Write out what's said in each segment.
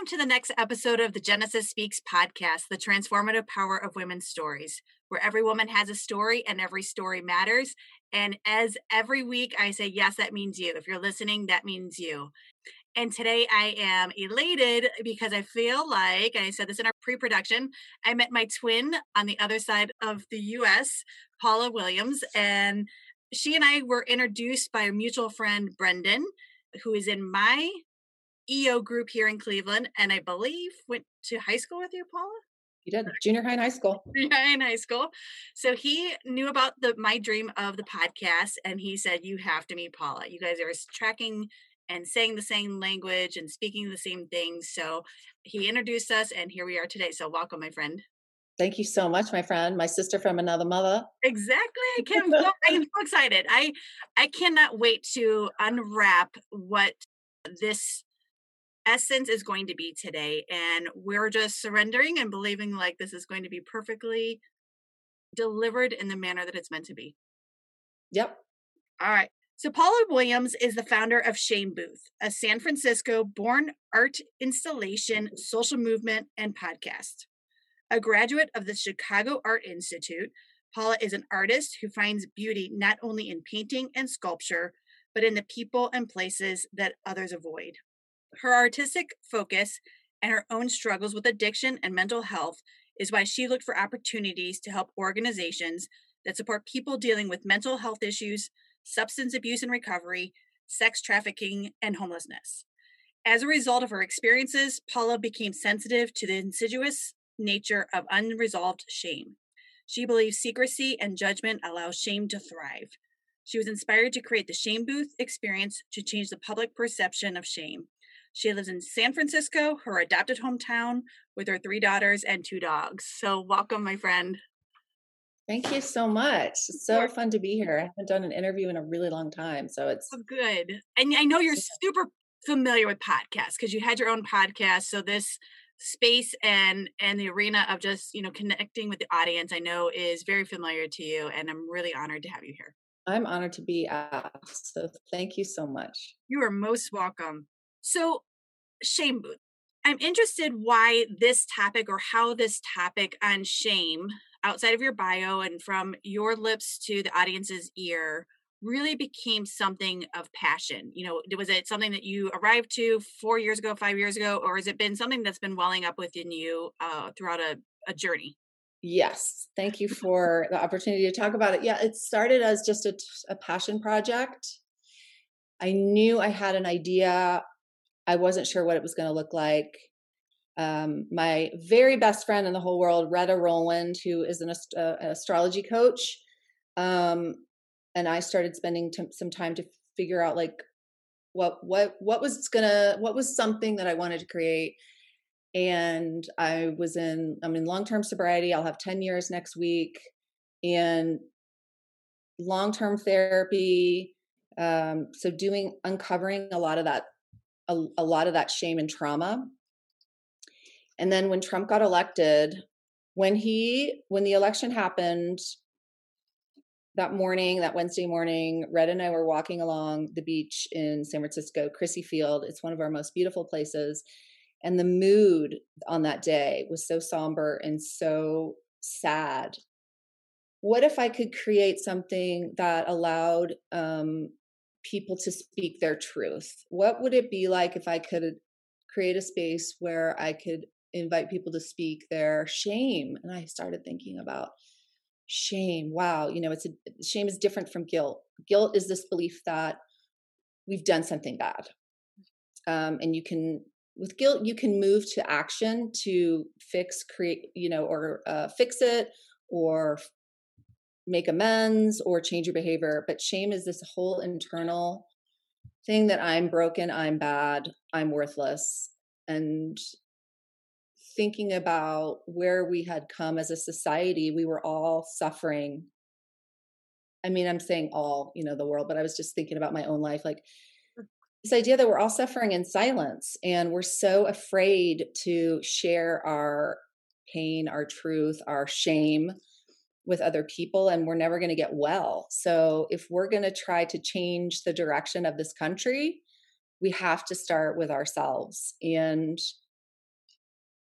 Welcome to the next episode of the Genesis Speaks podcast, the transformative power of women's stories, where every woman has a story and every story matters. And as every week I say, yes, that means you. If you're listening, that means you. And today I am elated because I feel like, I said this in our pre production, I met my twin on the other side of the US, Paula Williams, and she and I were introduced by a mutual friend, Brendan, who is in my EO group here in Cleveland, and I believe went to high school with you, Paula. You did junior high and high school. Junior high and high school. So he knew about the my dream of the podcast, and he said, "You have to meet Paula. You guys are tracking and saying the same language and speaking the same things." So he introduced us, and here we are today. So welcome, my friend. Thank you so much, my friend, my sister from another mother. Exactly. I can't, I am so excited. I I cannot wait to unwrap what this essence is going to be today. And we're just surrendering and believing like this is going to be perfectly delivered in the manner that it's meant to be. Yep. All right. So, Paula Williams is the founder of Shame Booth, a San Francisco born art installation, mm-hmm. social movement, and podcast. A graduate of the Chicago Art Institute, Paula is an artist who finds beauty not only in painting and sculpture, but in the people and places that others avoid. Her artistic focus and her own struggles with addiction and mental health is why she looked for opportunities to help organizations that support people dealing with mental health issues, substance abuse and recovery, sex trafficking, and homelessness. As a result of her experiences, Paula became sensitive to the insidious nature of unresolved shame. She believes secrecy and judgment allow shame to thrive. She was inspired to create the Shame Booth experience to change the public perception of shame. She lives in San Francisco, her adopted hometown, with her three daughters and two dogs. So, welcome, my friend. Thank you so much. It's so fun to be here. I haven't done an interview in a really long time, so it's oh, good. And I know you're super familiar with podcasts because you had your own podcast. So this space and and the arena of just you know connecting with the audience, I know is very familiar to you, and I'm really honored to have you here. I'm honored to be asked. So thank you so much. You are most welcome. So, shame booth. I'm interested why this topic or how this topic on shame outside of your bio and from your lips to the audience's ear really became something of passion. You know, was it something that you arrived to four years ago, five years ago, or has it been something that's been welling up within you uh, throughout a, a journey? Yes, thank you for the opportunity to talk about it. Yeah, it started as just a, a passion project. I knew I had an idea I wasn't sure what it was going to look like. Um, my very best friend in the whole world, Retta Rowland, who is an, ast- uh, an astrology coach, um, and I started spending t- some time to figure out like what what what was gonna what was something that I wanted to create. And I was in I'm in long term sobriety. I'll have ten years next week, and long term therapy. Um, so doing uncovering a lot of that a, a lot of that shame and trauma. And then when Trump got elected, when he when the election happened that morning, that Wednesday morning, Red and I were walking along the beach in San Francisco, Crissy Field. It's one of our most beautiful places. And the mood on that day was so somber and so sad. What if I could create something that allowed um, people to speak their truth. What would it be like if I could create a space where I could invite people to speak their shame? And I started thinking about shame. Wow, you know, it's a shame is different from guilt. Guilt is this belief that we've done something bad. Um, and you can with guilt you can move to action to fix create you know or uh, fix it or make amends or change your behavior. But shame is this whole internal thing that I'm broken, I'm bad, I'm worthless. And thinking about where we had come as a society, we were all suffering. I mean, I'm saying all, you know, the world, but I was just thinking about my own life. Like, mm. this idea that we're all suffering in silence and we're so afraid to share our pain, our truth, our shame with other people and we're never going to get well. So if we're going to try to change the direction of this country, we have to start with ourselves. And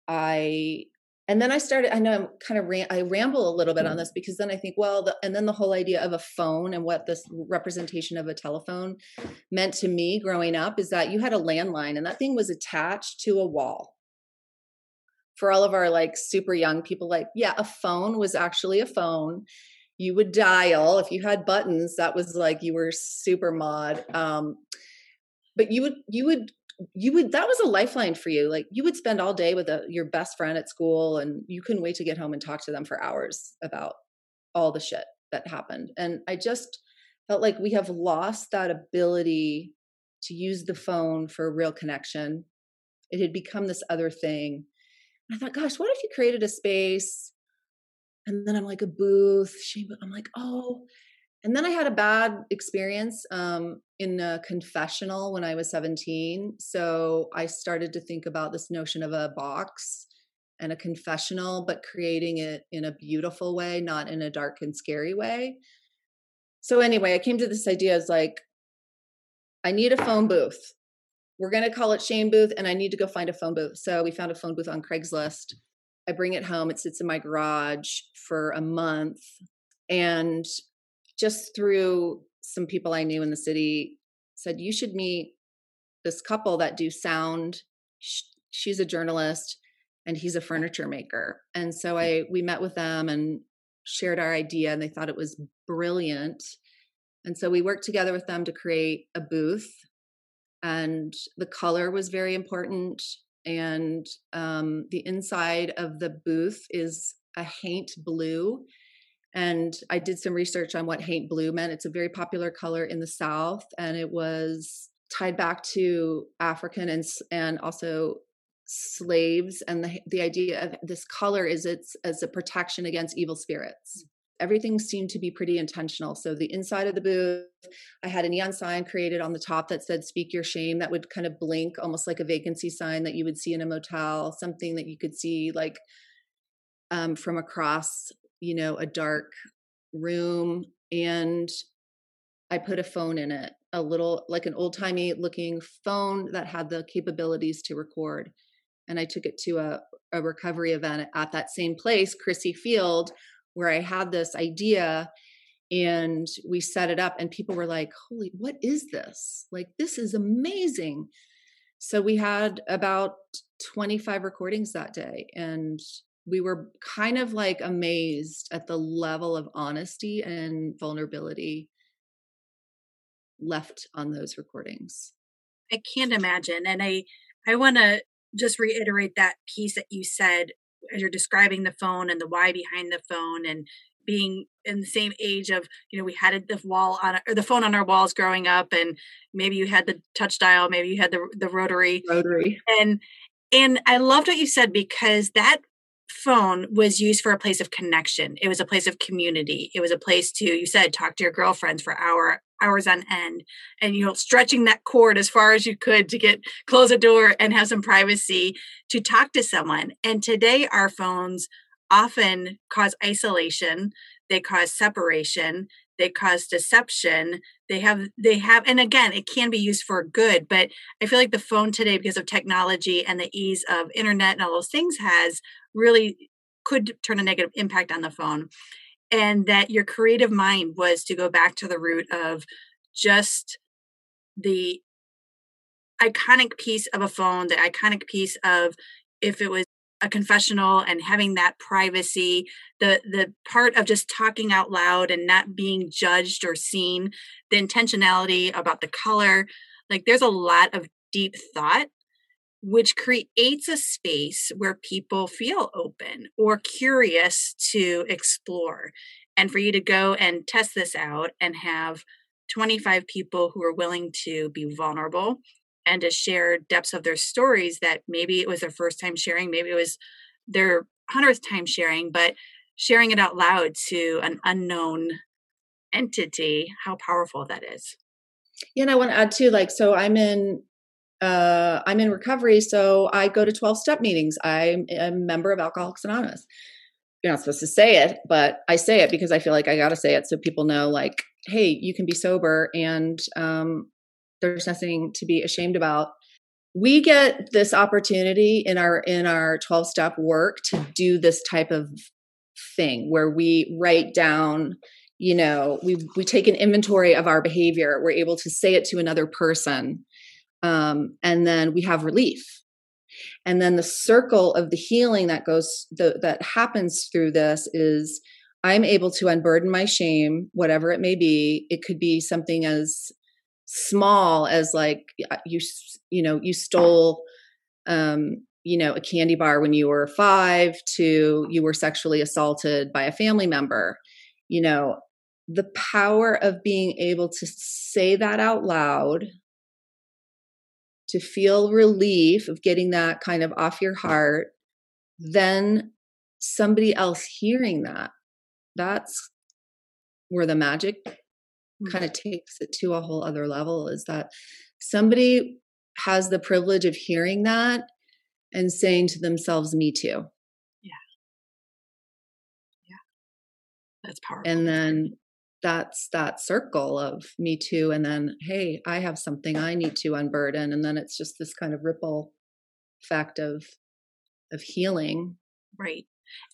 I and then I started. I know I'm kind of ram, I ramble a little bit on mm-hmm. this because then I think, well, the, and then the whole idea of a phone and what this representation of a telephone meant to me growing up is that you had a landline and that thing was attached to a wall. For all of our like super young people, like yeah, a phone was actually a phone. You would dial if you had buttons. That was like you were super mod. Um, but you would you would you would that was a lifeline for you like you would spend all day with a, your best friend at school and you couldn't wait to get home and talk to them for hours about all the shit that happened and i just felt like we have lost that ability to use the phone for a real connection it had become this other thing i thought gosh what if you created a space and then i'm like a booth i'm like oh and then I had a bad experience um, in a confessional when I was 17. So I started to think about this notion of a box and a confessional, but creating it in a beautiful way, not in a dark and scary way. So anyway, I came to this idea as like, I need a phone booth. We're going to call it Shame Booth, and I need to go find a phone booth. So we found a phone booth on Craigslist. I bring it home. It sits in my garage for a month. And just through some people I knew in the city said you should meet this couple that do sound. She's a journalist and he's a furniture maker. And so I we met with them and shared our idea and they thought it was brilliant. And so we worked together with them to create a booth and the color was very important and um, the inside of the booth is a haint blue and I did some research on what haint blue meant. It's a very popular color in the South, and it was tied back to African and and also slaves. And the the idea of this color is it's as a protection against evil spirits. Everything seemed to be pretty intentional. So the inside of the booth, I had a neon sign created on the top that said "Speak Your Shame." That would kind of blink, almost like a vacancy sign that you would see in a motel. Something that you could see like um, from across you know, a dark room and I put a phone in it, a little like an old timey looking phone that had the capabilities to record. And I took it to a, a recovery event at that same place, Crissy Field, where I had this idea and we set it up and people were like, holy, what is this? Like, this is amazing. So we had about 25 recordings that day and we were kind of like amazed at the level of honesty and vulnerability left on those recordings. I can't imagine. And I I want to just reiterate that piece that you said as you're describing the phone and the why behind the phone and being in the same age of you know we had the wall on or the phone on our walls growing up and maybe you had the touch dial maybe you had the the rotary rotary and and I loved what you said because that phone was used for a place of connection. It was a place of community. It was a place to, you said, talk to your girlfriends for hour hours on end and you know stretching that cord as far as you could to get close a door and have some privacy to talk to someone. And today our phones often cause isolation they cause separation they cause deception they have they have and again it can be used for good but i feel like the phone today because of technology and the ease of internet and all those things has really could turn a negative impact on the phone and that your creative mind was to go back to the root of just the iconic piece of a phone the iconic piece of if it was a confessional and having that privacy the the part of just talking out loud and not being judged or seen the intentionality about the color like there's a lot of deep thought which creates a space where people feel open or curious to explore. And for you to go and test this out and have 25 people who are willing to be vulnerable and to share depths of their stories that maybe it was their first time sharing, maybe it was their hundredth time sharing, but sharing it out loud to an unknown entity, how powerful that is. Yeah, and I want to add too, like, so I'm in uh, I'm in recovery, so I go to 12 step meetings. I'm a member of Alcoholics Anonymous. You're not supposed to say it, but I say it because I feel like I got to say it so people know, like, hey, you can be sober and um, there's nothing to be ashamed about. we get this opportunity in our in our 12 step work to do this type of thing where we write down you know we we take an inventory of our behavior we're able to say it to another person um, and then we have relief. And then the circle of the healing that goes the, that happens through this is i'm able to unburden my shame whatever it may be. It could be something as small as like you you know you stole um you know a candy bar when you were 5 to you were sexually assaulted by a family member. You know the power of being able to say that out loud to feel relief of getting that kind of off your heart then somebody else hearing that that's where the magic hmm. kind of takes it to a whole other level is that somebody has the privilege of hearing that and saying to themselves, Me too. Yeah. Yeah. That's powerful. And then that's that circle of me too. And then, hey, I have something I need to unburden. And then it's just this kind of ripple effect of of healing. Right.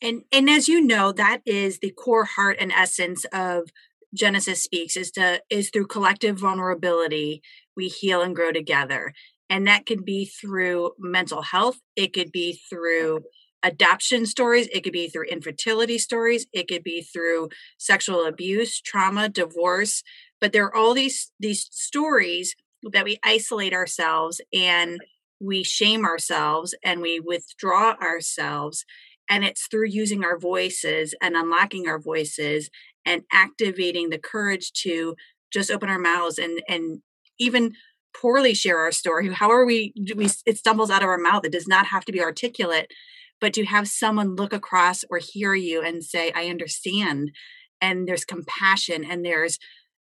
And and as you know, that is the core heart and essence of Genesis speaks is to is through collective vulnerability we heal and grow together. And that could be through mental health, it could be through adoption stories, it could be through infertility stories, it could be through sexual abuse, trauma, divorce, but there are all these these stories that we isolate ourselves and we shame ourselves and we withdraw ourselves and it's through using our voices and unlocking our voices and activating the courage to just open our mouths and and even poorly share our story. However we we it stumbles out of our mouth. It does not have to be articulate but to have someone look across or hear you and say i understand and there's compassion and there's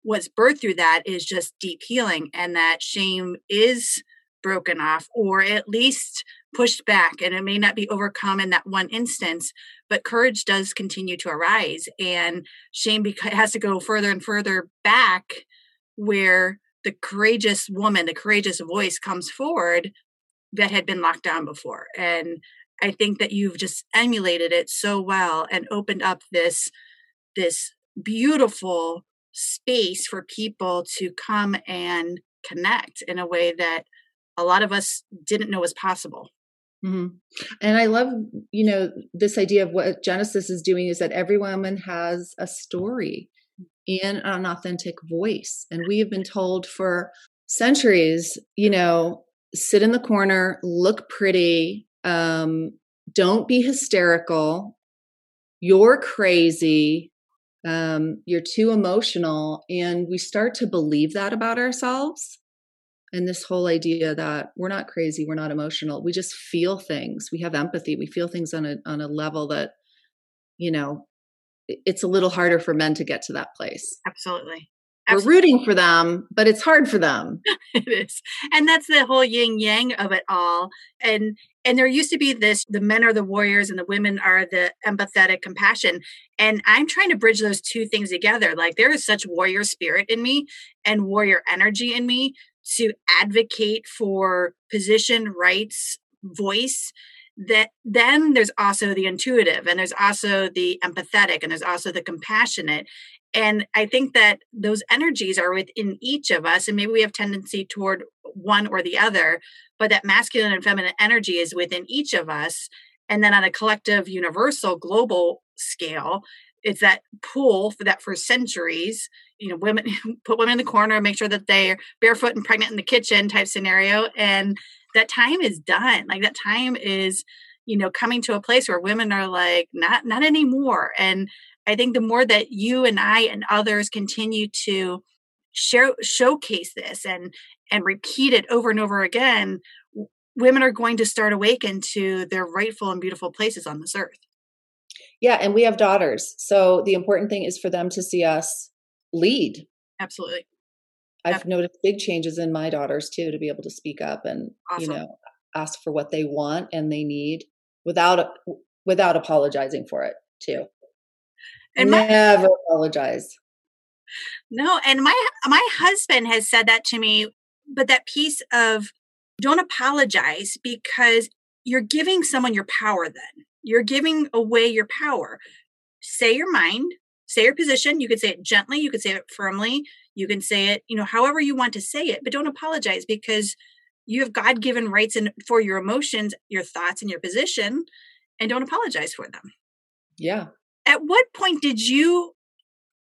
what's birthed through that is just deep healing and that shame is broken off or at least pushed back and it may not be overcome in that one instance but courage does continue to arise and shame has to go further and further back where the courageous woman the courageous voice comes forward that had been locked down before and i think that you've just emulated it so well and opened up this this beautiful space for people to come and connect in a way that a lot of us didn't know was possible Mm-hmm. And I love, you know, this idea of what Genesis is doing is that every woman has a story and an authentic voice. And we have been told for centuries, you know, sit in the corner, look pretty, um, don't be hysterical, you're crazy, um, you're too emotional. And we start to believe that about ourselves. And this whole idea that we're not crazy we're not emotional. We just feel things. We have empathy. We feel things on a on a level that you know it's a little harder for men to get to that place. Absolutely we're rooting for them, but it's hard for them. it is. And that's the whole yin yang of it all. And and there used to be this the men are the warriors and the women are the empathetic compassion. And I'm trying to bridge those two things together. Like there is such warrior spirit in me and warrior energy in me to advocate for position, rights, voice, that then there's also the intuitive and there's also the empathetic and there's also the compassionate and i think that those energies are within each of us and maybe we have tendency toward one or the other but that masculine and feminine energy is within each of us. And then on a collective universal global scale it's that pool for that for centuries you know women put women in the corner make sure that they're barefoot and pregnant in the kitchen type scenario and that time is done. Like that time is you know coming to a place where women are like not not anymore. And i think the more that you and i and others continue to show showcase this and and repeat it over and over again women are going to start awaken to their rightful and beautiful places on this earth yeah and we have daughters so the important thing is for them to see us lead. Absolutely. I've noticed big changes in my daughters too to be able to speak up and awesome. you know ask for what they want and they need without without apologizing for it too. And my, never apologize. No, and my my husband has said that to me, but that piece of don't apologize because you're giving someone your power then. You're giving away your power. Say your mind, say your position. You could say it gently, you could say it firmly, you can say it, you know, however you want to say it, but don't apologize because you have God given rights and for your emotions, your thoughts, and your position, and don't apologize for them. Yeah. At what point did you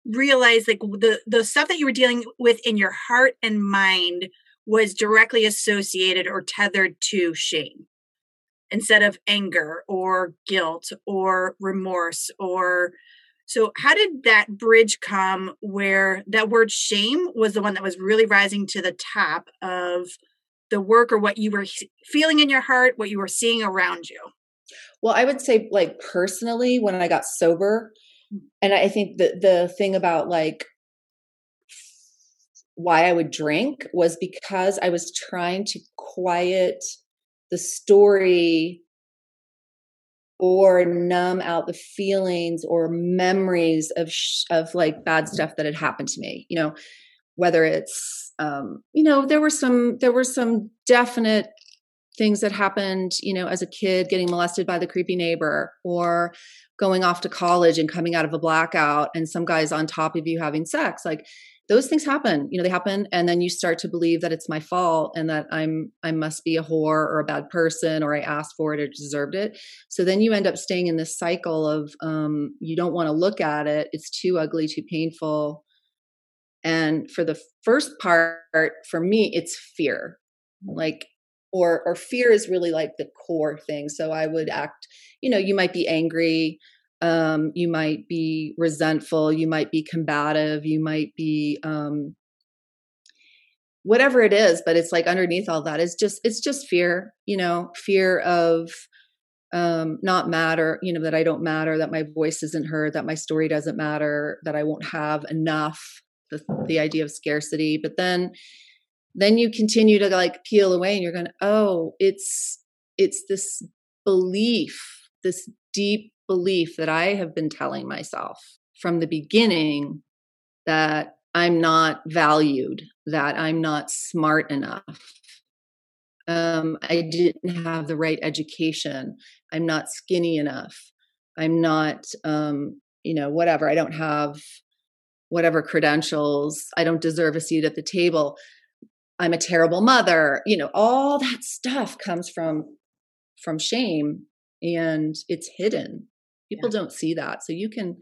realize like the the stuff that you were dealing with in your heart and mind was directly associated or tethered to shame? Instead of anger or guilt or remorse or so how did that bridge come where that word shame was the one that was really rising to the top of the work or what you were feeling in your heart what you were seeing around you well i would say like personally when i got sober and i think the the thing about like why i would drink was because i was trying to quiet the story or numb out the feelings or memories of sh- of like bad stuff that had happened to me you know? Whether it's um you know there were some there were some definite things that happened you know as a kid getting molested by the creepy neighbor or going off to college and coming out of a blackout and some guys on top of you having sex like those things happen you know they happen and then you start to believe that it's my fault and that i'm i must be a whore or a bad person or i asked for it or deserved it. So then you end up staying in this cycle of um, you don't want to look at it it's too ugly too painful. And for the first part for me it's fear. Like or or fear is really like the core thing. So i would act you know you might be angry um, you might be resentful you might be combative you might be um, whatever it is but it's like underneath all that is just it's just fear you know fear of um not matter you know that i don't matter that my voice isn't heard that my story doesn't matter that i won't have enough the, the idea of scarcity. But then then you continue to like peel away and you're going oh it's it's this belief this deep belief that I have been telling myself from the beginning that I'm not valued, that I'm not smart enough. Um, I didn't have the right education. I'm not skinny enough. I'm not, um, you know, whatever. I don't have whatever credentials. I don't deserve a seat at the table. I'm a terrible mother. You know, all that stuff comes from from shame and it's hidden people yeah. don't see that so you can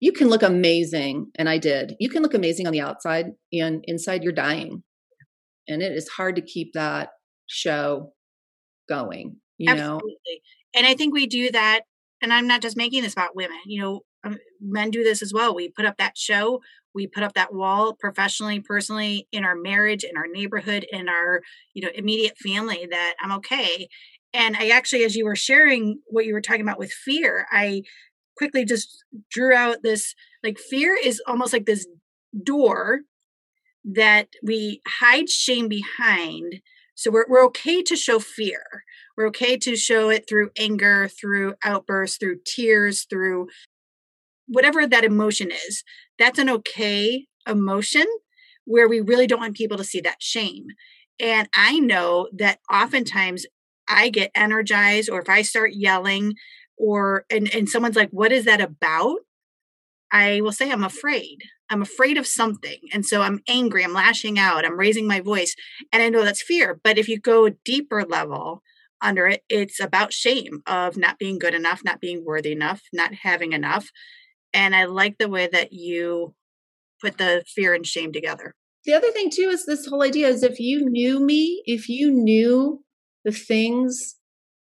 you can look amazing and i did you can look amazing on the outside and inside you're dying and it is hard to keep that show going you Absolutely. know and i think we do that and i'm not just making this about women you know um, men do this as well we put up that show we put up that wall professionally personally in our marriage in our neighborhood in our you know immediate family that i'm okay and I actually, as you were sharing what you were talking about with fear, I quickly just drew out this like fear is almost like this door that we hide shame behind. So we're, we're okay to show fear. We're okay to show it through anger, through outbursts, through tears, through whatever that emotion is. That's an okay emotion where we really don't want people to see that shame. And I know that oftentimes I get energized or if I start yelling or and, and someone's like, what is that about? I will say I'm afraid. I'm afraid of something. And so I'm angry, I'm lashing out, I'm raising my voice. And I know that's fear. But if you go a deeper level under it, it's about shame of not being good enough, not being worthy enough, not having enough. And I like the way that you put the fear and shame together. The other thing too is this whole idea is if you knew me, if you knew the things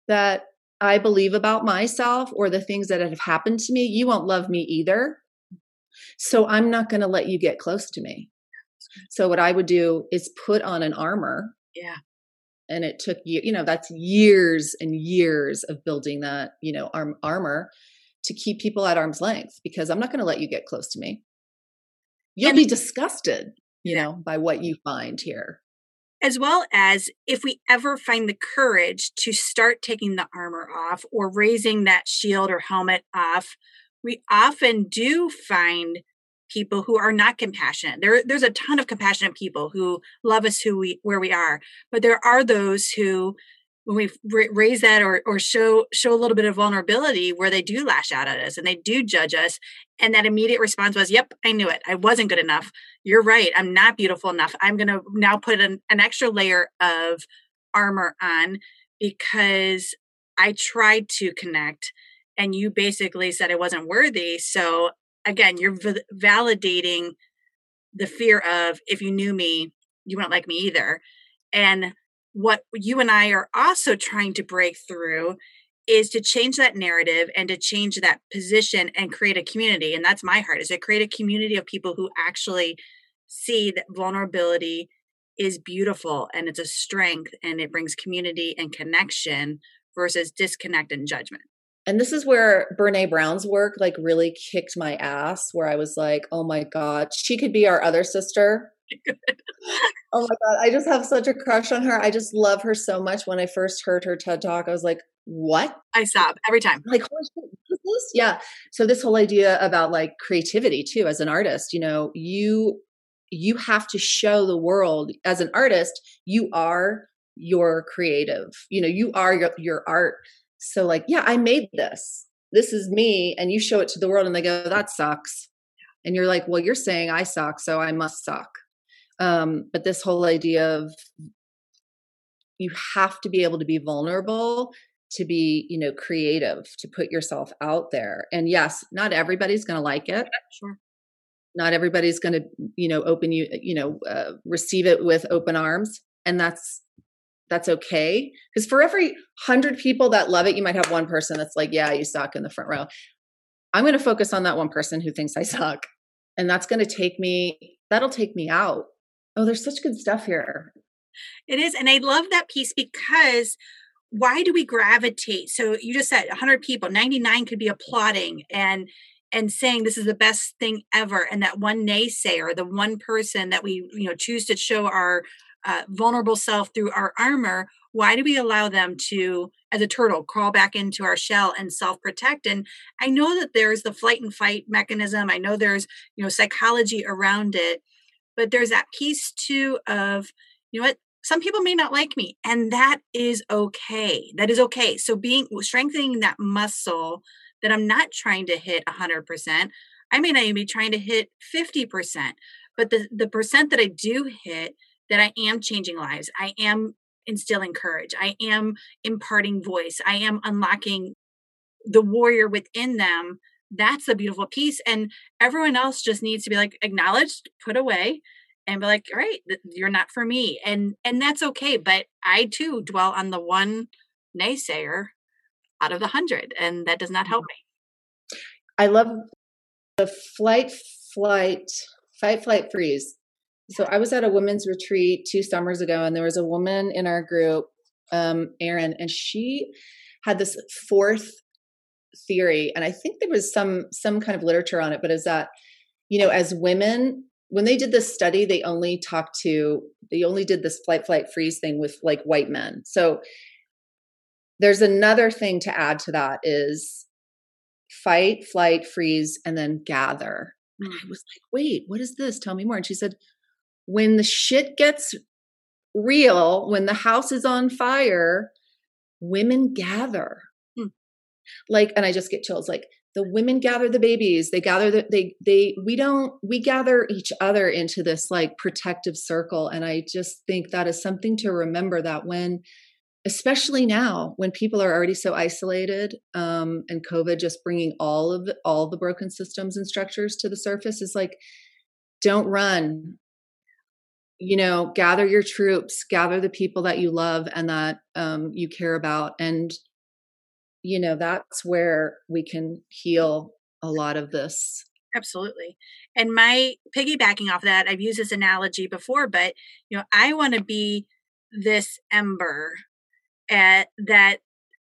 that I believe about myself or the things that have happened to me, you won't love me either. So I'm not going to let you get close to me. So what I would do is put on an armor. Yeah. And it took you, you know, that's years and years of building that, you know, arm armor to keep people at arm's length because I'm not going to let you get close to me. You'll and, be disgusted, you know, by what you find here as well as if we ever find the courage to start taking the armor off or raising that shield or helmet off, we often do find people who are not compassionate. There, there's a ton of compassionate people who love us who we where we are, but there are those who, when we raise that or or show show a little bit of vulnerability, where they do lash out at us and they do judge us, and that immediate response was, "Yep, I knew it. I wasn't good enough. You're right. I'm not beautiful enough. I'm gonna now put an, an extra layer of armor on because I tried to connect." And you basically said I wasn't worthy. So again, you're v- validating the fear of if you knew me, you wouldn't like me either. And what you and I are also trying to break through is to change that narrative and to change that position and create a community. And that's my heart is to create a community of people who actually see that vulnerability is beautiful and it's a strength and it brings community and connection versus disconnect and judgment and this is where Brene Brown's work like really kicked my ass where I was like, "Oh my god, she could be our other sister." oh my god, I just have such a crush on her. I just love her so much. When I first heard her TED Talk, I was like, "What?" I sob every time. Like, this? Yeah. So this whole idea about like creativity too as an artist, you know, you you have to show the world as an artist, you are your creative. You know, you are your your art so, like, yeah, I made this. This is me. And you show it to the world and they go, that sucks. And you're like, well, you're saying I suck, so I must suck. Um, but this whole idea of you have to be able to be vulnerable to be you know creative to put yourself out there and yes not everybody's going to like it sure not everybody's going to you know open you you know uh, receive it with open arms and that's that's okay. Because for every hundred people that love it, you might have one person that's like, yeah, you suck in the front row. I'm going to focus on that one person who thinks I suck. And that's going to take me, that'll take me out. Oh, there's such good stuff here. It is. And I love that piece because why do we gravitate? So you just said 100 people, 99 could be applauding and and saying this is the best thing ever and that one naysayer the one person that we you know choose to show our uh, vulnerable self through our armor, why do we allow them to, as a turtle, crawl back into our shell and self protect? And I know that there's the flight and fight mechanism. I know there's, you know, psychology around it, but there's that piece too of, you know what, some people may not like me, and that is okay. That is okay. So being strengthening that muscle that I'm not trying to hit 100%. I may not even be trying to hit 50%, but the, the percent that I do hit, that I am changing lives. I am instilling courage. I am imparting voice. I am unlocking the warrior within them. That's a beautiful piece. And everyone else just needs to be like acknowledged, put away, and be like, all right, you're not for me. And and that's okay. But I too dwell on the one naysayer out of the hundred, and that does not help me. I love the flight, flight, fight, flight, freeze so I was at a women's retreat two summers ago, and there was a woman in our group, um, Erin, and she had this fourth theory, and I think there was some some kind of literature on it, but is that you know, as women, when they did this study, they only talked to they only did this flight, flight, freeze thing with like white men. So there's another thing to add to that is fight, flight, freeze, and then gather. And I mm. was like, wait, what is this? Tell me more. And she said, when the shit gets real, when the house is on fire, women gather. Like, and I just get chills. Like the women gather the babies. They gather the, they, they, we don't, we gather each other into this like protective circle. And I just think that is something to remember that when, especially now when people are already so isolated um, and covid just bringing all of the, all the broken systems and structures to the surface is like don't run you know gather your troops gather the people that you love and that um, you care about and you know that's where we can heal a lot of this. Absolutely. And my piggybacking off that i've used this analogy before but you know i want to be this ember at, that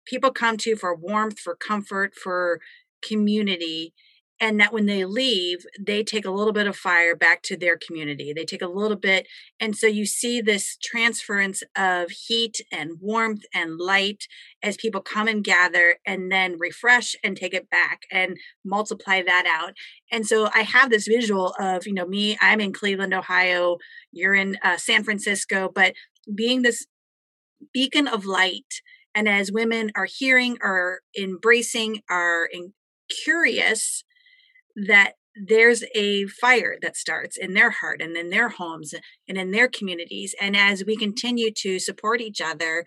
people come to for warmth for comfort for community and that when they leave they take a little bit of fire back to their community. They take a little bit and so you see this transference of heat and warmth and light as people come and gather and then refresh and take it back and multiply that out. And so i have this visual of you know me i'm in cleveland ohio you're in uh, san francisco but being this beacon of light and as women are hearing are embracing are in, curious that there's a fire that starts in their heart and in their homes and in their communities. And as we continue to support each other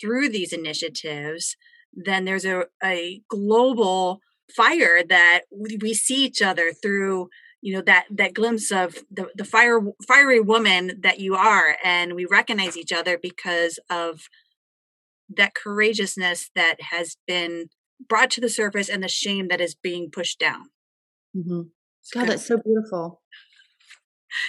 through these initiatives, then there's a, a global fire that we see each other through you know that that glimpse of the, the fire fiery woman that you are and we recognize each other because of that courageousness that has been brought to the surface and the shame that is being pushed down Mm-hmm. God, that's so beautiful.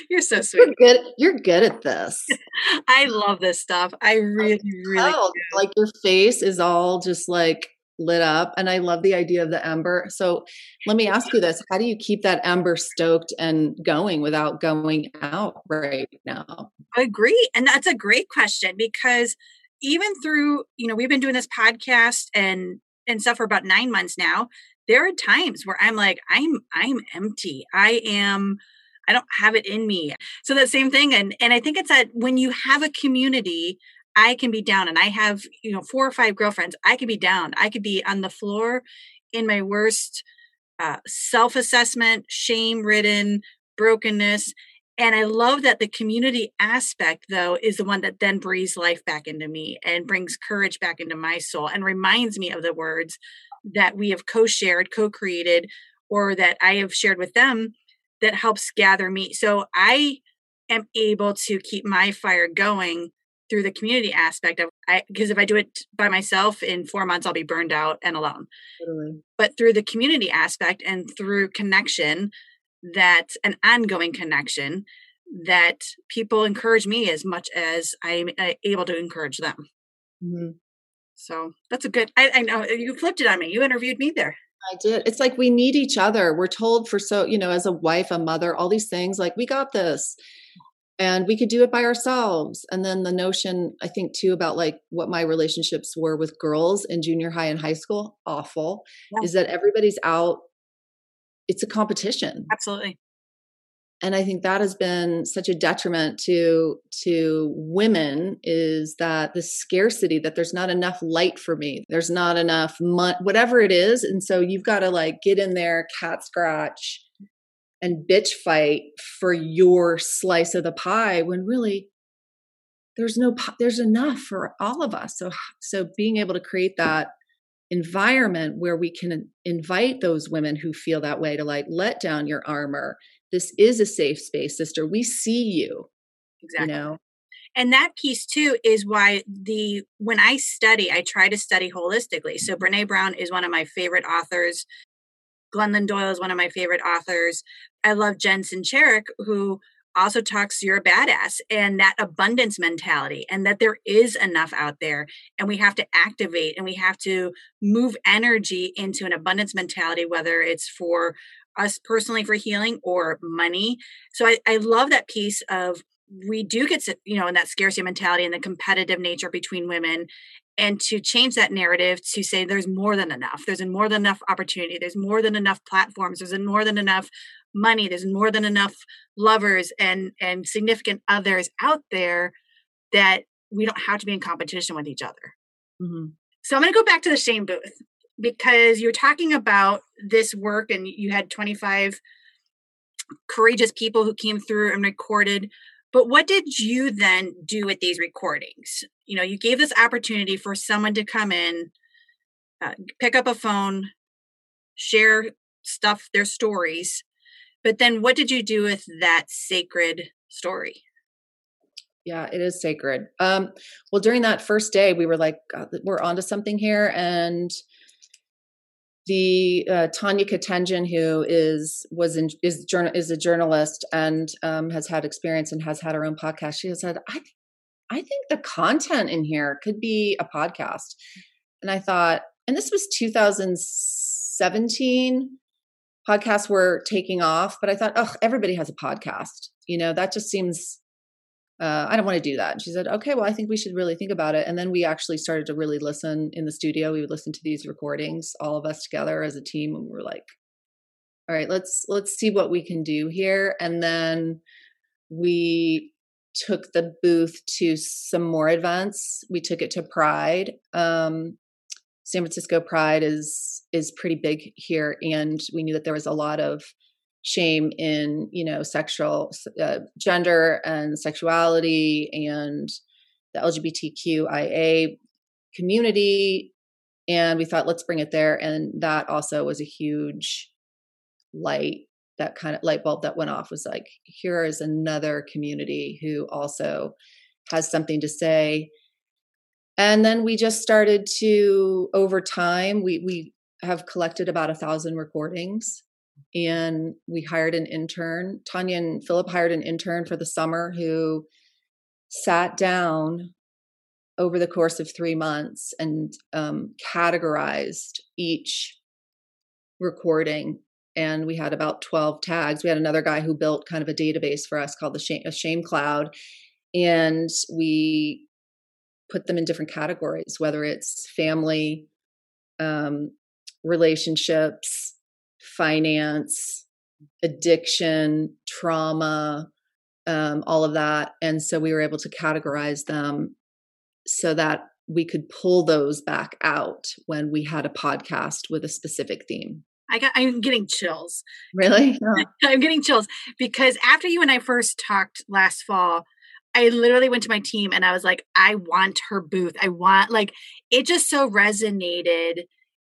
You're so sweet. You're good. You're good at this. I love this stuff. I really, really do. like your face is all just like lit up, and I love the idea of the ember. So, let me ask you this: How do you keep that ember stoked and going without going out right now? I agree, and that's a great question because even through you know we've been doing this podcast and and stuff for about nine months now there are times where I'm like, I'm I'm empty. I am I don't have it in me. So that same thing. And and I think it's that when you have a community, I can be down and I have, you know, four or five girlfriends. I could be down. I could be on the floor in my worst uh, self-assessment, shame-ridden, brokenness. And I love that the community aspect, though, is the one that then breathes life back into me and brings courage back into my soul and reminds me of the words that we have co-shared, co-created, or that I have shared with them that helps gather me. So I am able to keep my fire going through the community aspect of I because if I do it by myself in four months I'll be burned out and alone. Totally. But through the community aspect and through connection, that an ongoing connection that people encourage me as much as I'm uh, able to encourage them. Mm-hmm. So that's a good. I, I know you flipped it on me. You interviewed me there. I did. It's like we need each other. We're told for so, you know, as a wife, a mother, all these things like we got this and we could do it by ourselves. And then the notion, I think, too, about like what my relationships were with girls in junior high and high school, awful, yeah. is that everybody's out. It's a competition. Absolutely and i think that has been such a detriment to to women is that the scarcity that there's not enough light for me. There's not enough money whatever it is. And so you've got to like get in there cat scratch and bitch fight for your slice of the pie when really there's no there's enough for all of us. So so being able to create that environment where we can invite those women who feel that way to like let down your armor this is a safe space sister we see you exactly. you know? And that piece too is why the when i study i try to study holistically. So brene brown is one of my favorite authors. Glennon doyle is one of my favorite authors. I love jen sincero who also talks you're a badass and that abundance mentality and that there is enough out there and we have to activate and we have to move energy into an abundance mentality whether it's for us personally for healing or money. So I, I love that piece of we do get you know in that scarcity mentality and the competitive nature between women and to change that narrative to say there's more than enough. There's more than enough opportunity. There's more than enough platforms. There's more than enough money. There's more than enough lovers and and significant others out there that we don't have to be in competition with each other. Mm-hmm. so i'm going to go back to the shame booth because you're talking about this work and you had 25 courageous people who came through and recorded but what did you then do with these recordings? You know you gave this opportunity for someone to come in uh, pick up a phone share stuff their stories but then what did you do with that sacred story? Yeah it is sacred. Um well during that first day we were like we're onto something here and the uh, Tanya Katenjin, who is was in, is journal is a journalist and um, has had experience and has had her own podcast. She has said, "I I think the content in here could be a podcast," and I thought, and this was 2017. podcasts were taking off, but I thought, oh, everybody has a podcast. You know, that just seems uh, I don't want to do that. And she said, okay, well, I think we should really think about it. And then we actually started to really listen in the studio. We would listen to these recordings, all of us together as a team, and we were like, all right, let's let's see what we can do here. And then we took the booth to some more events. We took it to Pride. Um, San Francisco Pride is is pretty big here, and we knew that there was a lot of shame in you know sexual uh, gender and sexuality and the lgbtqia community and we thought let's bring it there. And that also was a huge light that kind of light bulb that went off was like here is another community who also has something to say. And then we just started to over time we we have collected about a thousand recordings and we hired an intern. Tanya and Philip hired an intern for the summer who sat down over the course of three months and um, categorized each recording. And we had about 12 tags. We had another guy who built kind of a database for us called the Shame, Shame Cloud. And we put them in different categories, whether it's family, um, relationships, finance, addiction, trauma, um, all of that. And so we were able to categorize them so that we could pull those back out when we had a podcast with a specific theme. I got I'm getting chills. Really? I'm getting chills because after you and I first talked last fall, I literally went to my team and I was like, I want her booth. I want like it just so resonated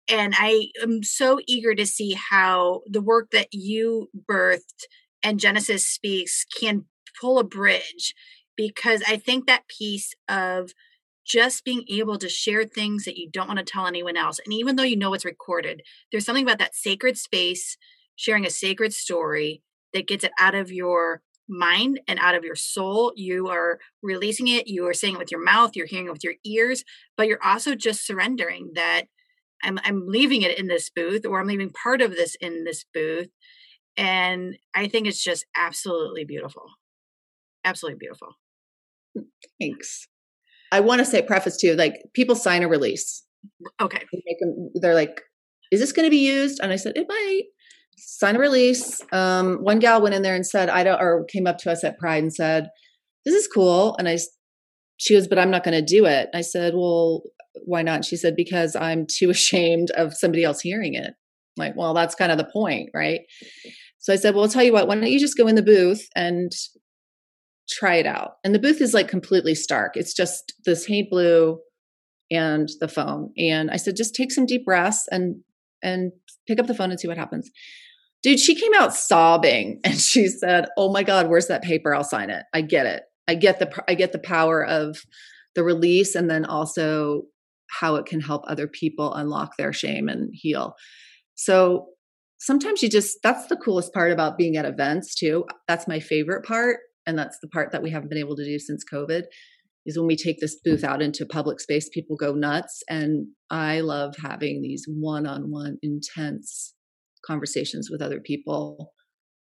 and I am so eager to see how the work that you birthed and Genesis Speaks can pull a bridge because I think that piece of just being able to share things that you don't want to tell anyone else. And even though you know it's recorded, there's something about that sacred space, sharing a sacred story that gets it out of your mind and out of your soul. You are releasing it, you are saying it with your mouth, you're hearing it with your ears, but you're also just surrendering that I'm I'm leaving it in this booth or I'm leaving part of this in this booth. And I think it's just absolutely beautiful. Absolutely beautiful. Mm, thanks. I want to say preface too, like people sign a release. Okay. They them, they're like, is this going to be used? And I said, it might. Sign a release. Um, one gal went in there and said, I don't, or came up to us at Pride and said, this is cool. And I, she goes, but I'm not going to do it. I said, well, why not? She said, because I'm too ashamed of somebody else hearing it. I'm like, well, that's kind of the point, right? So I said, well, I'll tell you what, why don't you just go in the booth and try it out? And the booth is like completely stark. It's just this paint blue and the phone. And I said, just take some deep breaths and and pick up the phone and see what happens. Dude, she came out sobbing and she said, "Oh my god, where's that paper? I'll sign it. I get it. I get the I get the power of the release and then also how it can help other people unlock their shame and heal. So sometimes you just that's the coolest part about being at events too. That's my favorite part and that's the part that we haven't been able to do since COVID is when we take this booth out into public space people go nuts and I love having these one-on-one intense conversations with other people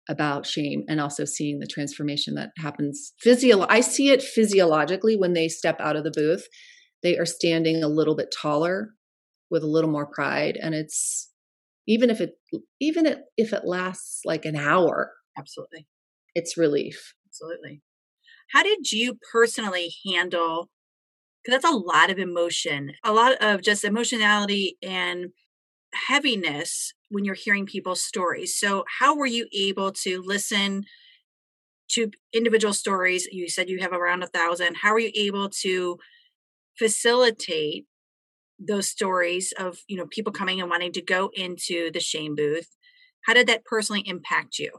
about shame and also seeing the transformation that happens physio I see it physiologically when they step out of the booth they are standing a little bit taller with a little more pride and it's even if it even if it lasts like an hour absolutely. it's relief. Absolutely. How did you personally handle because that's a lot of emotion a lot of just emotionality and heaviness when you're hearing people's stories. So how were you able to listen to individual stories? You said you have around a thousand. How are you able to facilitate those stories of you know people coming and wanting to go into the shame booth how did that personally impact you?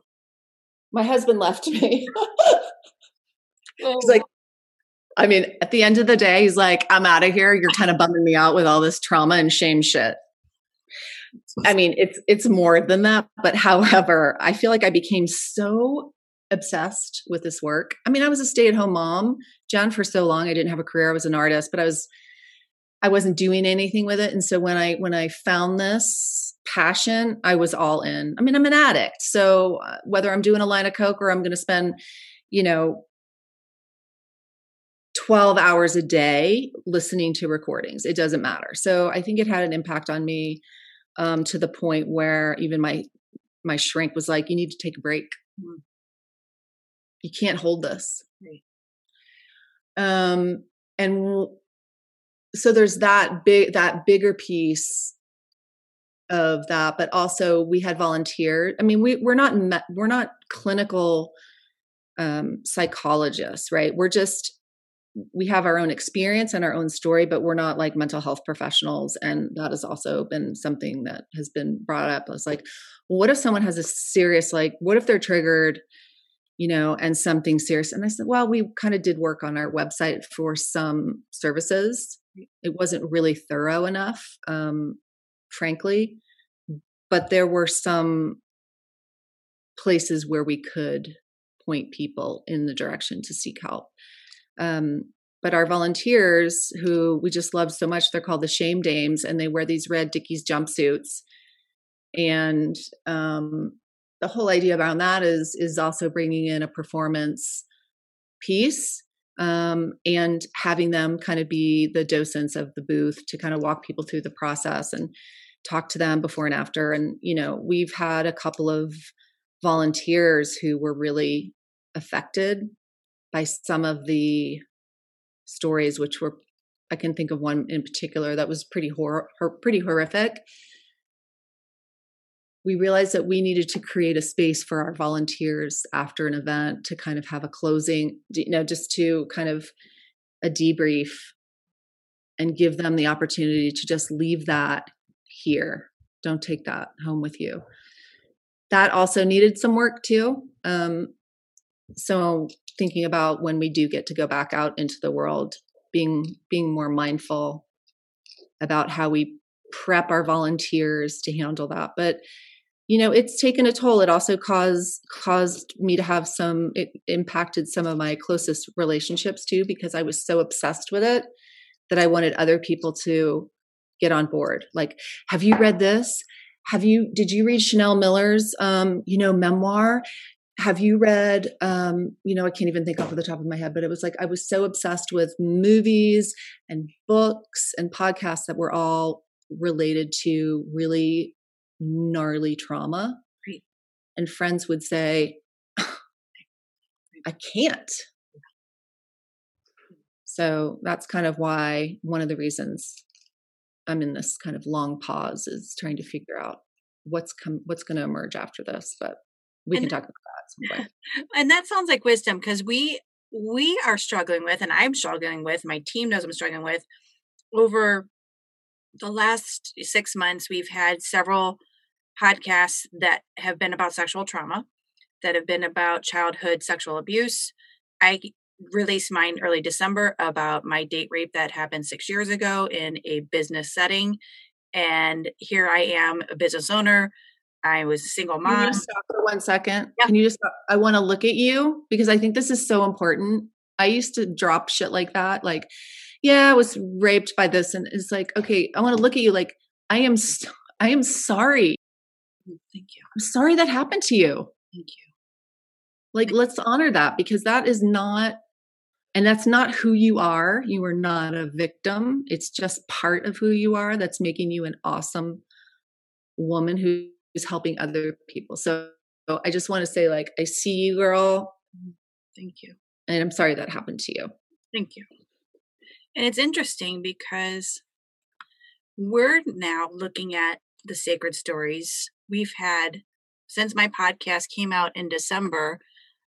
My husband left me. He's oh. like i mean at the end of the day he's like i'm out of here. You're kind of bumming me out with all this trauma and shame shit. I mean it's it's more than that but however i feel like i became so obsessed with this work. I mean, I was a stay-at-home mom, John, for so long. I didn't have a career. I was an artist, but I was I wasn't doing anything with it. And so when I when I found this passion, I was all in. I mean, I'm an addict. So uh, whether I'm doing a line of Coke or I'm going to spend, you know, 12 hours a day listening to recordings, it doesn't matter. So I think it had an impact on me um, to the point where even my my shrink was like, "You need to take a break. Mm. You can't hold this." Right. Um, and so there's that big that bigger piece of that but also we had volunteered i mean we we're not we're not clinical um psychologists right we're just we have our own experience and our own story but we're not like mental health professionals and that has also been something that has been brought up it's like well, what if someone has a serious like what if they're triggered you know and something serious and i said well we kind of did work on our website for some services. It wasn't really thorough enough um frankly but there were some places where we could point people in the direction to seek help. Um, but our volunteers who we just love so much they're called the shame dames and they wear these red dickies jumpsuits and um, the whole idea around that is is also bringing in a performance piece um, and having them kind of be the docents of the booth to kind of walk people through the process and talk to them before and after. And you know we've had a couple of volunteers who were really affected by some of the stories which were i can think of one in particular that was pretty hor- pretty horrific we realized that we needed to create a space for our volunteers after an event to kind of have a closing you know just to kind of a debrief and give them the opportunity to just leave that here. Don't take that home with you. That also needed some work too um, so thinking about when we do get to go back out into the world being being more mindful about how we prep our volunteers to handle that but you know it's taken a toll. It also caused caused me to have some it impacted some of my closest relationships too because i was so obsessed with it that i wanted other people to get on board. Like have you read this? Have you did you read chanel miller's um you know memoir? Have you read um you know i can't even think off of the top of my head but it was like i was so obsessed with movies and books and podcasts that were all related to really gnarly trauma right. and friends would say i can't. So that's kind of why one of the reasons i'm in this kind of long pause is trying to figure out what's come what's going to emerge after this but we and, can talk about that and that sounds like wisdom because we we are struggling with, and I'm struggling with, my team knows I'm struggling with, over the last six months, we've had several podcasts that have been about sexual trauma, that have been about childhood sexual abuse. I released mine early December about my date rape that happened six years ago in a business setting. And here I am, a business owner, I was a single mom. Can you stop for one second? Yeah. Can you just? I want to look at you because I think this is so important. I used to drop shit like that, like, yeah, I was raped by this, and it's like, okay, I want to look at you like I am. I am sorry. Mm, thank you. I'm sorry that happened to you. Thank you. Like, let's honor that because that is not, and that's not who you are. You are not a victim. It's just part of who you are that's making you an awesome woman who's helping other people. So, so I just want to say, like, I see you, girl. Mm-hmm. Thank you. And I'm sorry that happened to you. Thank you. And it's interesting because we're now looking at the sacred stories. We've had, since my podcast came out in December,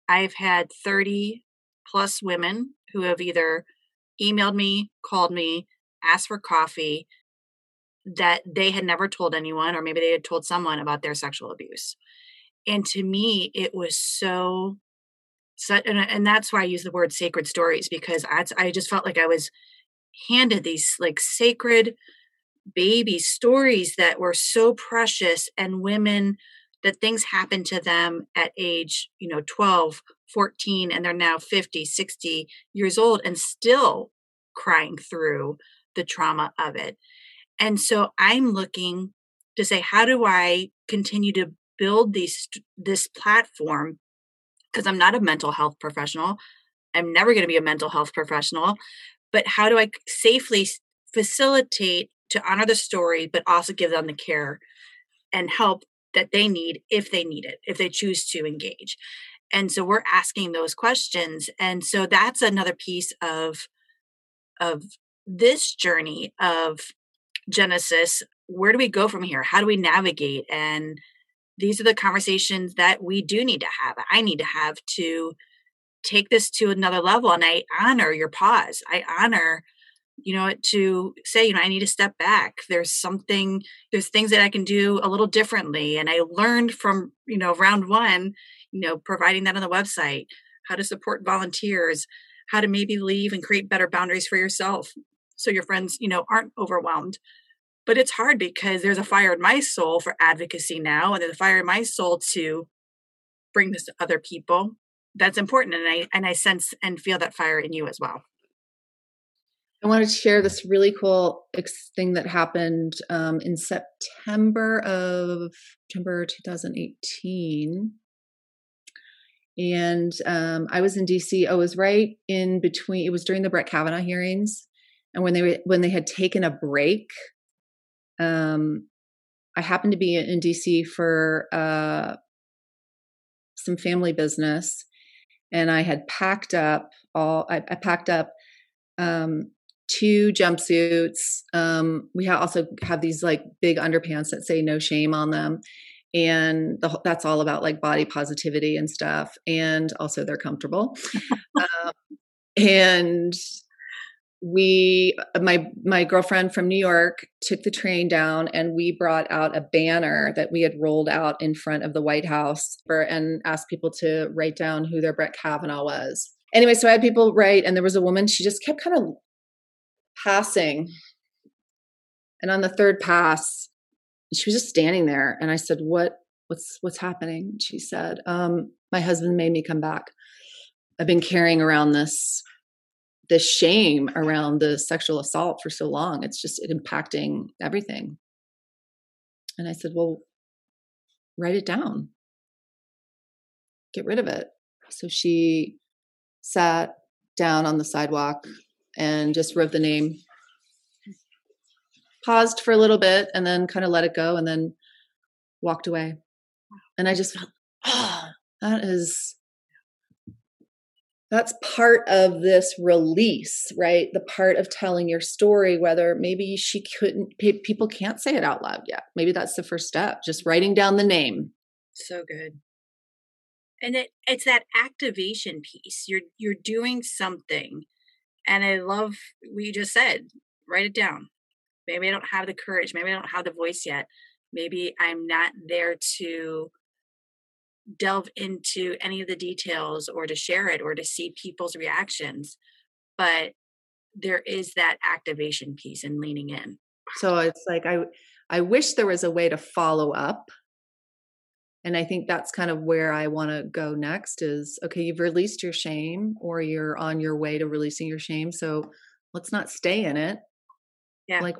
I've had 30 plus women who have either emailed me, called me, asked for coffee, that they had never told anyone, or maybe they had told someone about their sexual abuse. And to me, it was so, so and, and that's why I use the word sacred stories because I, I just felt like I was handed these like sacred baby stories that were so precious and women that things happened to them at age you know 12 14 and they're now 50 60 years old and still crying through the trauma of it. And so I'm looking to say how do i continue to build these this platform? Because i'm not a mental health professional. I'm never going to be a mental health professional. But how do i safely facilitate to honor the story but also give them the care and help that they need if they need it if they choose to engage. And so we're asking those questions and so that's another piece of of this journey of genesis. Where do we go from here? How do we navigate? And these are the conversations that we do need to have i need to have to take this to another level and i honor your pause. I honor you know to say you know i need to step back. There's something there's things that i can do a little differently. And i learned from you know round one you know providing that on the website how to support volunteers how to maybe leave and create better boundaries for yourself so your friends you know aren't overwhelmed. But it's hard because there's a fire in my soul for advocacy now and there's a fire in my soul to bring this to other people. That's important and i and i sense and feel that fire in you as well I wanted to share this really cool thing that happened um, in September of September 2018. And um, I was in DC. I was right in between. It was during the Brett Kavanaugh hearings, and when they when they had taken a break, um, I happened to be in DC for uh, some family business, and I had packed up all. I, I packed up um, two jumpsuits. Um, we also have these like big underpants that say no shame on them. And the, that's all about like body positivity and stuff. And also they're comfortable. um, and we my my girlfriend from New York took the train down and we brought out a banner that we had rolled out in front of the White House for, and asked people to write down who their Brett Kavanaugh was. Anyway, so I had people write and there was a woman she just kept kind of passing. And on the third pass, she was just standing there. And I said, What what's what's happening? She said, um, my husband made me come back. I've been carrying around this this shame around the sexual assault for so long. It's just it impacting everything. And I said, Well, write it down. Get rid of it. So she sat down on the sidewalk and just wrote the name. Paused for a little bit and then kind of let it go and then walked away. And I just felt, oh, that is that's part of this release right? The part of telling your story whether maybe she couldn't people can't say it out loud yet. Maybe that's the first step just writing down the name. So good. And it it's that activation piece. You're you're doing something and I love what you just said. Write it down. Maybe I don't have the courage. Maybe I don't have the voice yet. Maybe I'm not there to delve into any of the details or to share it or to see people's reactions. But there is that activation piece and leaning in. So it's like I I wish there was a way to follow up and i think that's kind of where i want to go next is okay you've released your shame or you're on your way to releasing your shame so let's not stay in it. Yeah. Like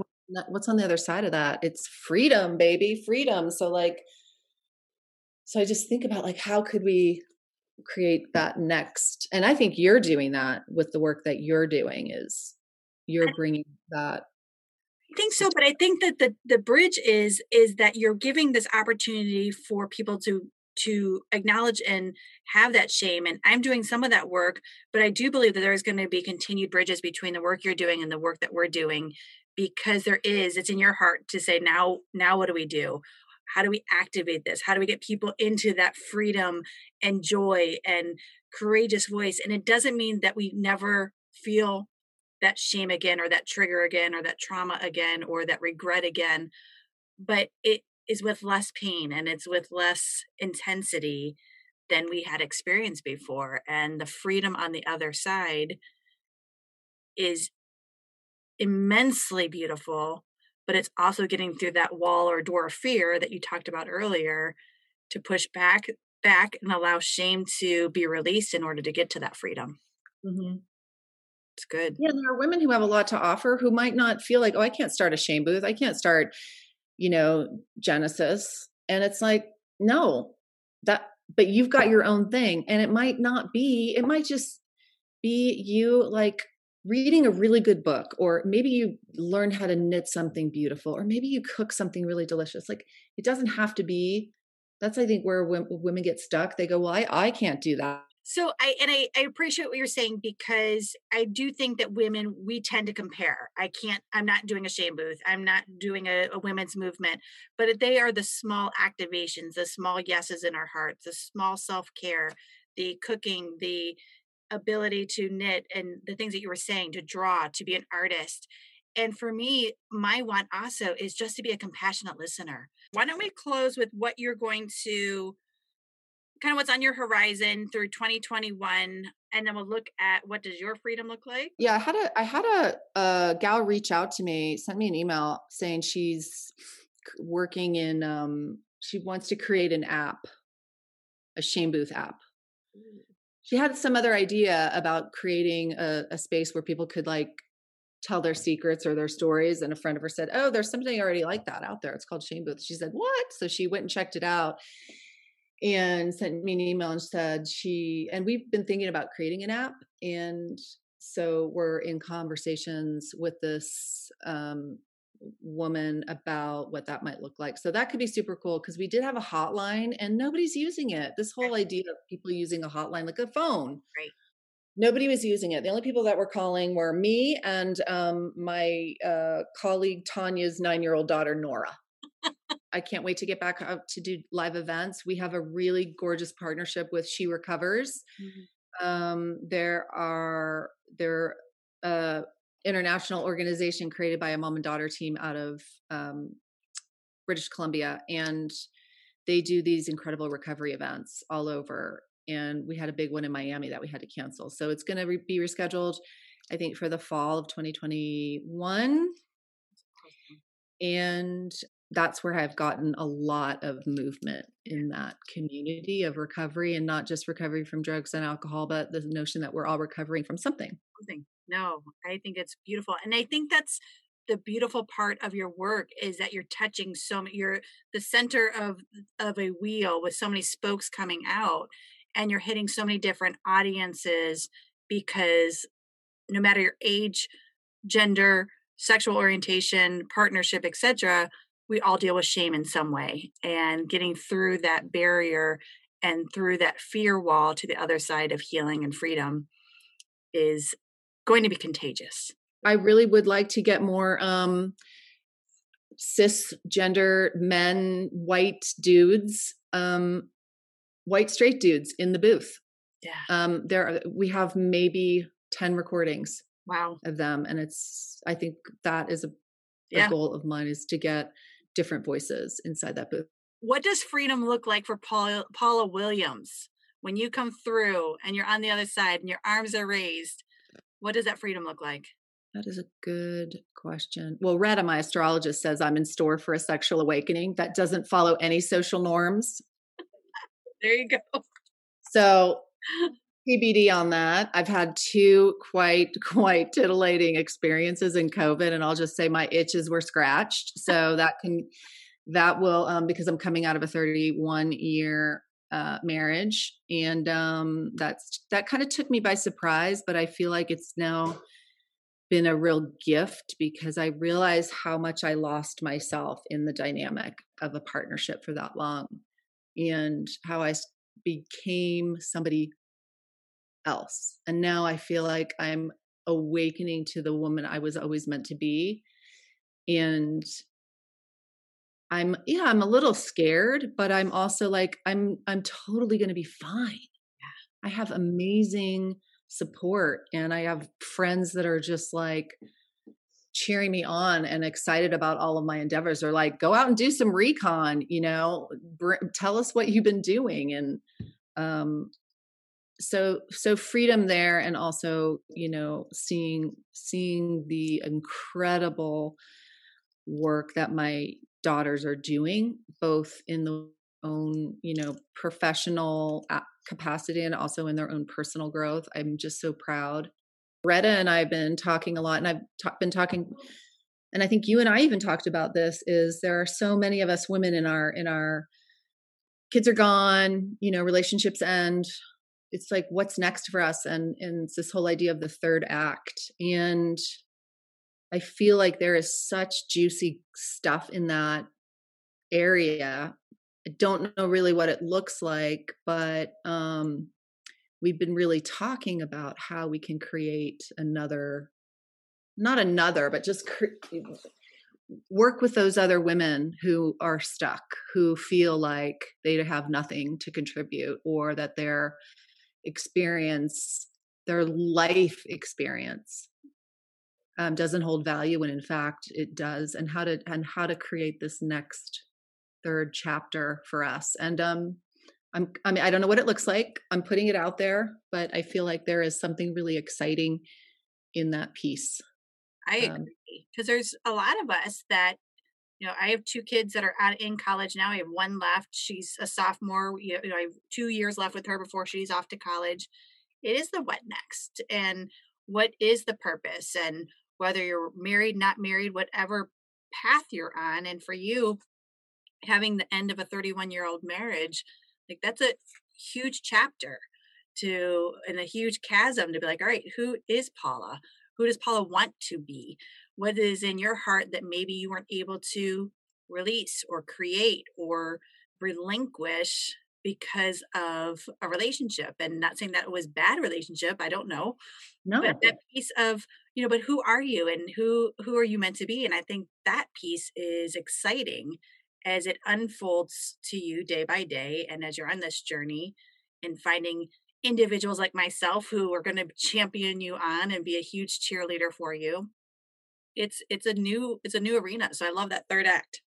what's on the other side of that? It's freedom baby freedom. So like so i just think about like how could we create that next? And i think you're doing that with the work that you're doing is you're bringing that think so, but I think that the the bridge is is that you're giving this opportunity for people to to acknowledge and have that shame and i'm doing some of that work but i do believe that there is going to be continued bridges between the work you're doing and the work that we're doing because there is it's in your heart to say now now what do we do? How do we activate this? How do we get people into that freedom and joy and courageous voice? And it doesn't mean that we never feel that shame again or that trigger again or that trauma again or that regret again but it is with less pain and it's with less intensity than we had experienced before and the freedom on the other side is immensely beautiful but it's also getting through that wall or door of fear that you talked about earlier to push back back and allow shame to be released in order to get to that freedom mm-hmm. It's good. Yeah, there are women who have a lot to offer who might not feel like, oh, I can't start a shame booth. I can't start you know, Genesis. And it's like, no, that, but you've got your own thing. And it might not be, it might just be you like reading a really good book, or maybe you learn how to knit something beautiful, or maybe you cook something really delicious. Like it doesn't have to be, that's, I think, where women get stuck. They go, well, I, I can't do that. So I and I, I appreciate what you're saying because I do think that women we tend to compare. I can't. I'm not doing a shame booth. I'm not doing a, a women's movement. But they are the small activations, the small yeses in our hearts, the small self care, the cooking, the ability to knit, and the things that you were saying to draw, to be an artist. And for me, my want also is just to be a compassionate listener. Why don't we close with what you're going to kind of what's on your horizon through 2021 and then we'll look at what does your freedom look like? Yeah i had a i had a, a gal reach out to me sent me an email saying she's working in um she wants to create an app a shame booth app. She had some other idea about creating a, a space where people could like tell their secrets or their stories and a friend of her said oh there's something already like that out there. It's called shame booth. She said what? So she went and checked it out and sent me an email and said she and we've been thinking about creating an app and so we're in conversations with this um, woman about what that might look like. So that could be super cool because we did have a hotline and nobody's using it. This whole idea of people using a hotline like a phone. Right. Nobody was using it. The only people that were calling were me and um, my uh, colleague tanya's nine year old daughter nora I can't wait to get back out to do live events. We have a really gorgeous partnership with She Recovers. Mm-hmm. Um, there are there uh international organization created by a mom and daughter team out of um, British Columbia, and they do these incredible recovery events all over. And we had a big one in Miami that we had to cancel, so it's going to re- be rescheduled. I think for the fall of 2021. And that's where I've gotten a lot of movement in that community of recovery and not just recovery from drugs and alcohol, but the notion that we're all recovering from something. No, I think it's beautiful. And I think that's the beautiful part of your work is that you're touching so many you're the center of of a wheel with so many spokes coming out and you're hitting so many different audiences because no matter your age, gender, sexual orientation, partnership, etc., we all deal with shame in some way and getting through that barrier and through that fear wall to the other side of healing and freedom is going to be contagious. I really would like to get more um cisgender men white dudes um white straight dudes in the booth. Yeah. Um there are, we have maybe 10 recordings wow. of them and it's i think that is a, a yeah. goal of mine is to get different voices inside that booth. What does freedom look like for Paula, Paula Williams when you come through and you're on the other side and your arms are raised? What does that freedom look like? That is a good question. Well, Retta, my astrologist, says I'm in store for a sexual awakening that doesn't follow any social norms. there you go. So TBD on that. I've had two quite, quite titillating experiences in COVID, and I'll just say my itches were scratched. So that can, that will, um, because I'm coming out of a 31 year uh, marriage, and um, that's that kind of took me by surprise. But I feel like it's now been a real gift because I realize how much I lost myself in the dynamic of a partnership for that long, and how I became somebody else. And now I feel like I'm awakening to the woman I was always meant to be. And I'm yeah, I'm a little scared, but I'm also like I'm I'm totally going to be fine. I have amazing support and I have friends that are just like cheering me on and excited about all of my endeavors or like go out and do some recon, you know, br- tell us what you've been doing and um so so freedom there and also you know seeing seeing the incredible work that my daughters are doing both in the own you know professional uh, capacity and also in their own personal growth. I'm just so proud. Retta and i've been talking a lot and i've been talking and i think you and i even talked about this is there are so many of us women in our in our kids are gone you know relationships end it's like what's next for us? And and it's this whole idea of the third act. And i feel like there is such juicy stuff in that area. I don't know really what it looks like but um we've been really talking about how we can create another not another but just cre- work with those other women who are stuck who feel like they have nothing to contribute or that their experience their life experience um, doesn't hold value when in fact it does and how to and how to create this next third chapter for us and um i'm i mean i don't know what it looks like i'm putting it out there but i feel like there is something really exciting in that piece i um, agree because there's a lot of us that you know i have two kids that are out in college now i have one left she's a sophomore you know i have two years left with her before she's off to college. It is the what next and what is the purpose and whether you're married not married whatever path you're on and for you having the end of a 31 year old marriage like that's a huge chapter to and a huge chasm to be like all right who is paula? Who does paula want to be what is in your heart that maybe you weren't able to release or create or relinquish because of a relationship and not saying that it was bad relationship i don't know no. but that piece of you know but who are you and who who are you meant to be? And i think that piece is exciting as it unfolds to you day by day and as you're on this journey and finding individuals like myself who are going to champion you on and be a huge cheerleader for you it's it's a new it's a new arena so i love that third act.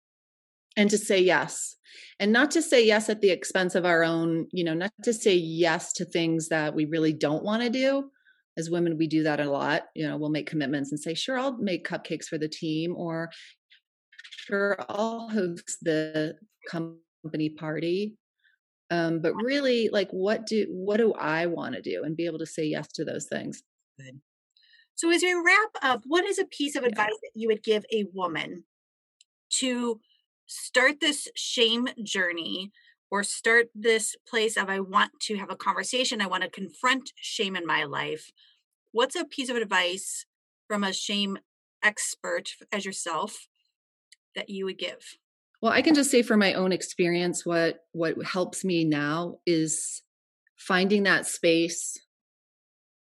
And to say yes and not to say yes at the expense of our own you know not to say yes to things that we really don't want to do as women we do that a lot you know we'll make commitments and say sure i'll make cupcakes for the team or sure i'll host the company party. Um, but really like what do what do i want to do and be able to say yes to those things? Good. So as we wrap up what is a piece of advice that you would give a woman to start this shame journey or start this place of I want to have a conversation, I want to confront shame in my life, what's a piece of advice from a shame expert as yourself that you would give? Well, I can just say from my own experience what what helps me now is finding that space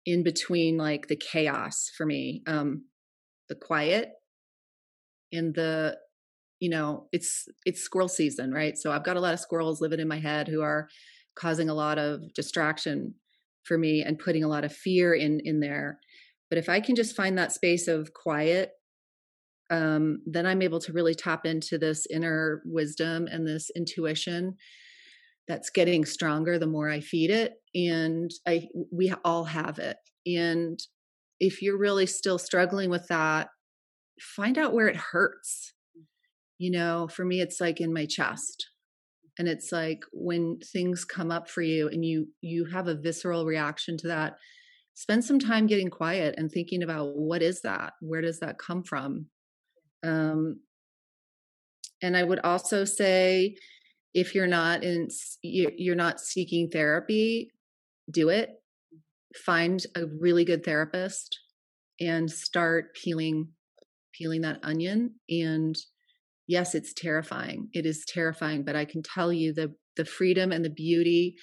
in between like the chaos for me um the quiet and the you know it's it's squirrel season right? So i've got a lot of squirrels living in my head who are causing a lot of distraction for me and putting a lot of fear in in there. But if i can just find that space of quiet um then i'm able to really tap into this inner wisdom and this intuition that's getting stronger the more i feed it and i we all have it. And if you're really still struggling with that find out where it hurts. You know for me it's like in my chest. And it's like when things come up for you and you you have a visceral reaction to that spend some time getting quiet and thinking about what is that? Where does that come from? Um and i would also say if you're not in you're not seeking therapy do it. Find a really good therapist and start peeling peeling that onion and yes it's terrifying it is terrifying but i can tell you the the freedom and the beauty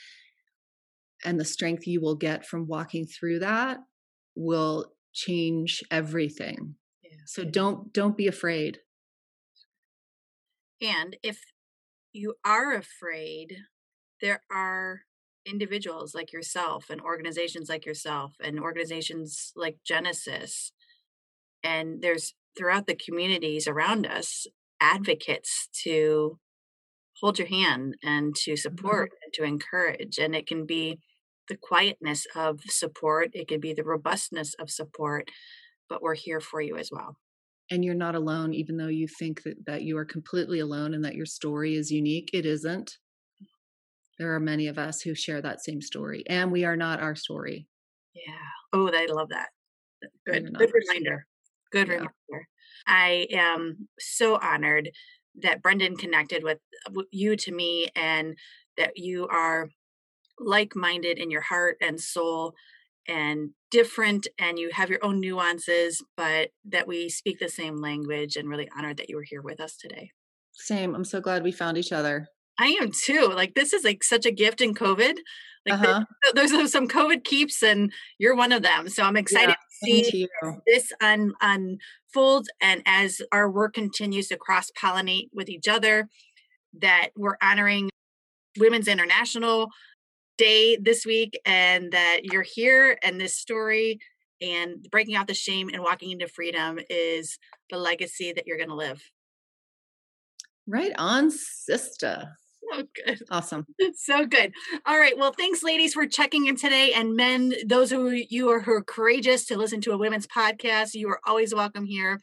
and the strength you will get from walking through that will change everything. Yeah. so don't don't be afraid. And if you are afraid there are individuals like yourself and organizations like yourself and organizations like genesis and there's throughout the communities around us advocates to hold your hand and to support mm-hmm. and to encourage. And it can be the quietness of support, it can be the robustness of support, but we're here for you as well. And you're not alone, even though you think that, that you are completely alone and that your story is unique. It isn't. There are many of us who share that same story, and we are not our story. Yeah. Oh, I love that. Good. Good reminder. Good yeah. reminder. I am so honored that Brendan connected with you to me and that you are like minded in your heart and soul and different and you have your own nuances, but that we speak the same language and really honored that you were here with us today. Same. I'm so glad we found each other. I am too. Like this is like such a gift in COVID. Like uh-huh. there's some COVID keeps, and you're one of them. So I'm excited yeah, to see this un, unfold, and as our work continues to cross pollinate with each other, that we're honoring Women's International Day this week, and that you're here, and this story and breaking out the shame and walking into freedom is the legacy that you're going to live. Right on, sister. So good. Awesome. So good. All right. Well, thanks, ladies, for checking in today. And men, those who you are who are courageous to listen to a women's podcast, you are always welcome here.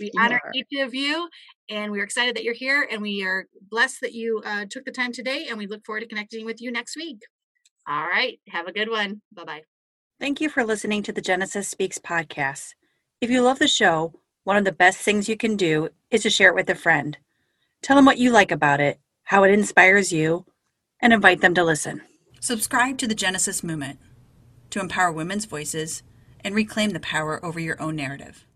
We you honor are. each of you, and we're excited that you're here. And we are blessed that you uh, took the time today. And we look forward to connecting with you next week. All right. Have a good one. Bye bye. Thank you for listening to the Genesis Speaks podcast. If you love the show, one of the best things you can do is to share it with a friend. Tell them what you like about it how it inspires you, and invite them to listen. Subscribe to the Genesis Movement to empower women's voices and reclaim the power over your own narrative.